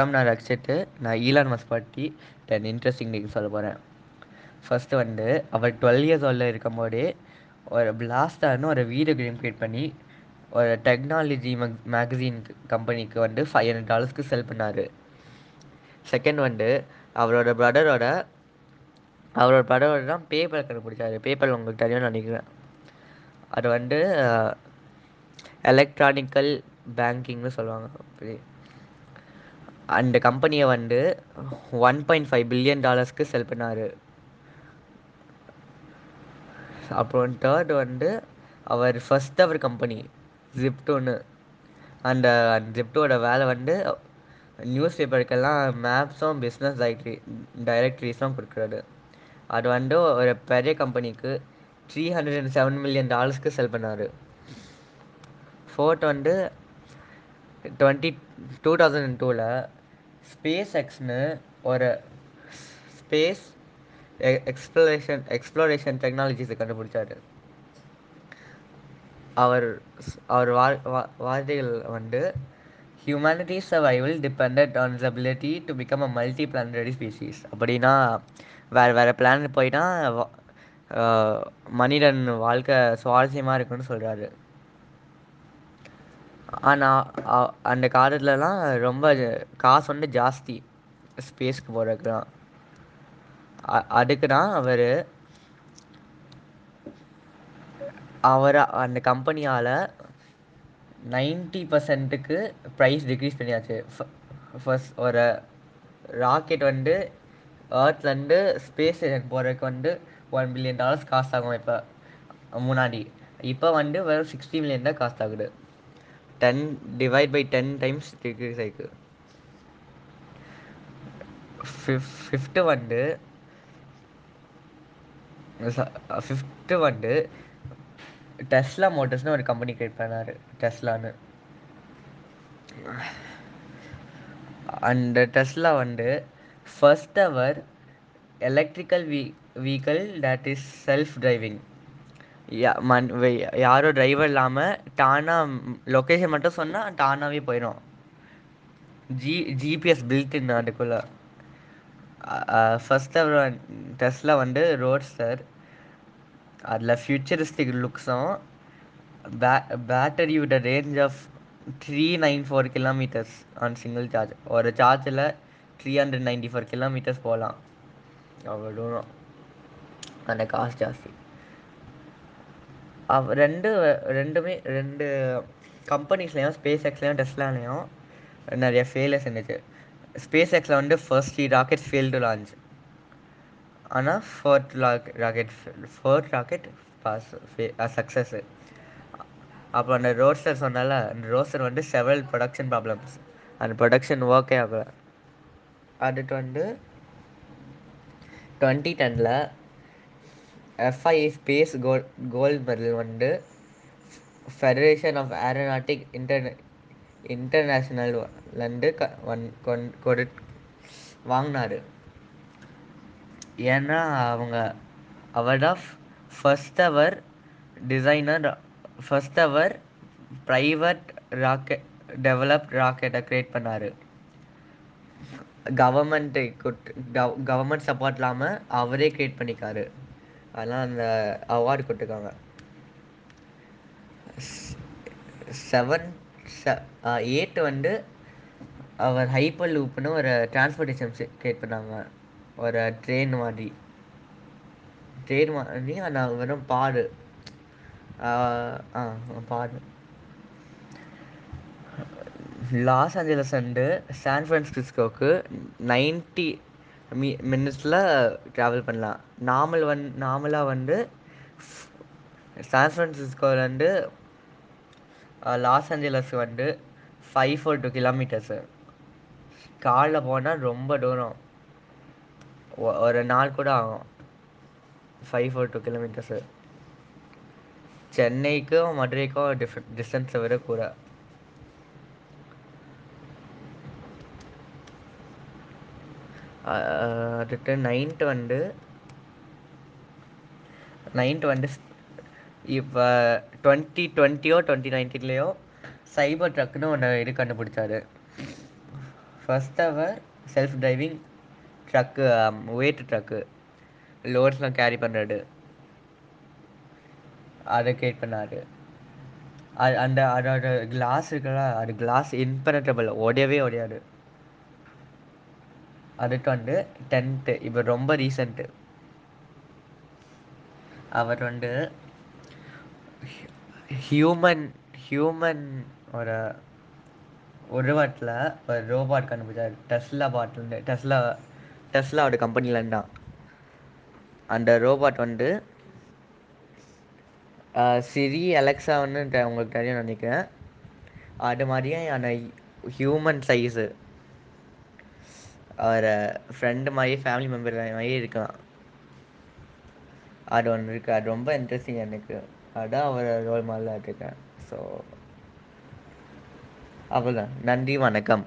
வணக்கம் நான் ரக்ஷித்து நான் ஈலான் மஸ் பற்றி டென் இன்ட்ரெஸ்டிங் திங்ஸ் சொல்ல போகிறேன் ஃபஸ்ட்டு வந்து அவர் டுவெல் இயர்ஸ் ஓல்டில் இருக்கும்போதே ஒரு பிளாஸ்டர்னு ஒரு வீடியோ கேம் க்ரியேட் பண்ணி ஒரு டெக்னாலஜி மக் மேகசின் கம்பெனிக்கு வந்து ஃபைவ் ஹண்ட்ரட் டாலர்ஸ்க்கு செல் பண்ணார். செகண்ட் வந்து அவரோட பிரதரோட அவரோட பிரதரோட தான் பேப்பர் கண்டுபிடிச்சாரு. பேப்பர் உங்களுக்கு தெரியும்னு நினைக்கிறேன். அது வந்து எலக்ட்ரானிக்கல் பேங்கிங்னு சொல்லுவாங்க. அப்படி அந்த கம்பெனியை வந்து ஒன் பாயிண்ட் ஃபைவ் பில்லியன் டாலர்ஸ்க்கு செல் பண்ணார். அப்புறம் தேர்ட் வந்து அவர் ஃபஸ்ட் அவர் கம்பெனி ஜிப்டோன்னு அந்த ஜிப்டோட வேலை வந்து நியூஸ் பேப்பருக்கெல்லாம் மேப்ஸும் பிஸ்னஸ் டைரக்டரி டைரக்டரிஸும் கொடுக்குறாரு அது வந்து ஒரு பெரிய கம்பெனிக்கு three hundred and seven million டாலர்ஸ்க்கு sell பண்ணார். ஃபோர்த் வந்து டுவெண்ட்டி டூ தௌசண்ட் அண்ட் டூவில் ஸ்பேஸ் எக்ஸ்னு ஒரு ஸ்பேஸ் எக்ஸ்ப்ளோரேஷன் எக்ஸ்ப்ளோரேஷன் டெக்னாலஜிஸை கண்டுபிடிச்சாரு. அவர் அவர் வார்த்தைகள் வந்து humanity survival depend on is ability to become a multi planetary species அப்படின்னா வேறு வேறு பிளானட் போயிட்டால் மனிதன் வாழ்க்கை சுவாரஸ்யமாக இருக்குன்னு சொல்கிறாரு ஆனால் அந்த காலத்துலலாம் ரொம்ப காசு வந்து ஜாஸ்தி. ஸ்பேஸ்க்கு போகிறதுக்குலாம் அதுக்கு தான் அவர் அவர் அந்த கம்பெனியால் நைன்ட்டி பர்சன்ட்டுக்கு ப்ரைஸ் டிக்ரீஸ் பண்ணியாச்சு. ஃபஸ்ட் ஒரு ராக்கெட் வந்து ஏர்த்லேருந்து ஸ்பேஸ் ஸ்டேஷன் போகிறதுக்கு வந்து ஒன் பில்லியன் டாலர்ஸ் காஸ்ட் ஆகும் இப்போ. முன்னாடி. இப்போ வந்து வெறும் சிக்ஸ்டி மில்லியன் தான் காஸ்ட் ஆகுது. Ten divide by ten times decrease ஆயிருக்கு ஃபிஃப்த்து வந்து ஃபிஃப்த்து வந்து டெஸ்லா மோட்டர்ஸ்னு ஒரு கம்பெனி கிரியேட் பண்ணார் டெஸ்லான்னு அந்த டெஸ்லா வந்து ஃபர்ஸ்ட் அவர் எலக்ட்ரிக்கல் வீ vehicle that is self driving மண் யாரும் டிரைவர் இல்லாமல் டானா லொக்கேஷன் மட்டும் சொன்னால் டானாகவே போயிடும் ஜி ஜிபிஎஸ் பில்ட்டுன்னு அதுக்குள்ளே. ஃபஸ்ட் அவர் டெஸ்ட்டில் வந்து ரோட்ஸ்டர் அதில் ஃபியூச்சரிஸ்டிக் லுக்ஸும் பே பேட்டரியோட range of three nine four kilometres on single charge ஒரு சார்ஜில் three hundred ninety four kilometres போகலாம் அவ்வளோ தூரம். அந்த காசு ஜாஸ்தி. அவ் ரெண்டு ரெண்டுமே ரெண்டு கம்பெனிஸ்லேயும் ஸ்பேஸ் எக்ஸ்லேயும் டெஸ்ட்லாலேயும் நிறைய ஃபெயிலியர்ஸ் இருந்துச்சு. ஸ்பேஸ் எக்ஸில் வந்து first rocket rockets failed launch ஆனால் fourth rocket fourth rocket pass success அப்புறம் அந்த ரோஸ்டர் சொன்னால அந்த ரோஸ்டர் வந்து செவரல் ப்ரொடக்ஷன் ப்ராப்ளம்ஸ் அந்த ப்ரொடக்ஷன் ஓகே ஆகல. அடுத்து வந்து டுவெண்ட்டி டெனில் எஃப்ஐ ஸ்பேஸ் கோல் கோல்டு மெடல் வந்து ஃபெடரேஷன் ஆஃப் ஏரோநாட்டிக் இன்டர்நே இன்டர்நேஷ்னல்லேருந்து க வந் கொன் கொடு வாங்கினார் ஏன்னா அவங்க அவர் தான் ஃபஸ்ட் அவர் டிசைனர் ஃபஸ்ட் அவர் ப்ரைவேட் ராக்கெட் டெவலப் ராக்கெட்டை க்ரியேட் பண்ணார். கவர்மெண்ட்டு கவர்மெண்ட் சப்போர்ட் இல்லாமல் அவரே க்ரியேட் பண்ணிக்காரு. அதெல்லாம் அந்த அவார்டு கொடுத்துருக்காங்க. செவன் எயிட் வந்து அவர் ஹைப்பர் லூப்னு ஒரு டிரான்ஸ்போர்ட்டேஷன் கிரியேட் பண்ணாங்க. ஒரு ட்ரெயின் மாதிரி. ட்ரெயின் மாதிரி ஆனால் வெறும் பாடு. ஆ பாடு. லாஸ் ஏஞ்சலஸ் அண்டு சான் ஃப்ரான்சிஸ்கோவுக்கு நைன்ட்டி மி மினிட்ஸில் ட்ராவல் பண்ணலாம். நாமல் வந் நார்மலாக வந்து சான் ஃப்ரான்சிஸ்கோலேருந்து லாஸ் ஏஞ்சலஸ் வந்து ஃபைவ் ஃபோர் டூ கிலோமீட்டர்ஸு காரில் போனால் ரொம்ப தூரம். ஒரு நாள் கூட ஆகும். ஃபைவ் ஃபோர் டூ கிலோமீட்டர்ஸு சென்னைக்கும் மதுரைக்கும் டிஃப் டிஸ்டன்ஸை விட கூட. அடுத்து நைன்த்து வந்து நைன்த்து வந்து இப்போ டுவெண்ட்டி டுவெண்ட்டியோ டுவெண்ட்டி நைன்டீன்லேயோ சைபர் ட்ரக்னு ஒன்று இது கண்டுபிடிச்சாரு. ஃபர்ஸ்ட் அவர் self driving truck weight truck லோட்ஸ்லாம் carry பண்ணுறது அதை கிரியேட் பண்ணார். அது அந்த அதோட கிளாஸ் இருக்குல்ல அது கிளாஸ் இன்பெனட்ரபிள் உடையவே உடையாது அடுத்து வந்து டென்த்து இப்போ ரொம்ப ரீசண்ட்டு அவர் வந்து ஹியூமன் ஹியூமன் ஒரு உருவத்தில் ஒரு ரோபாட் கண்டுபிடிச்சார் டெஸ்லா பாட்லேருந்து டெஸ்லா டெஸ்லாவோட கம்பெனிலேருந்து தான் அந்த ரோபாட் வந்து சிரி அலெக்ஸான்னு தெ- உங்களுக்கு தெரியும் நினைக்கிறேன். அது மாதிரியே அந்த ஹியூமன் சைஸு அவரை ஃப்ரெண்டு மாதிரி ஃபேமிலி மெம்பர் மாதிரி இருக்கலாம் அது ஒன்று இருக்குது அது ரொம்ப இன்ட்ரெஸ்டிங் எனக்கு. அதான் அவர் ரோல் மாடலாக இருக்கேன் ஸோ அவ்வளோதான் நன்றி வணக்கம்.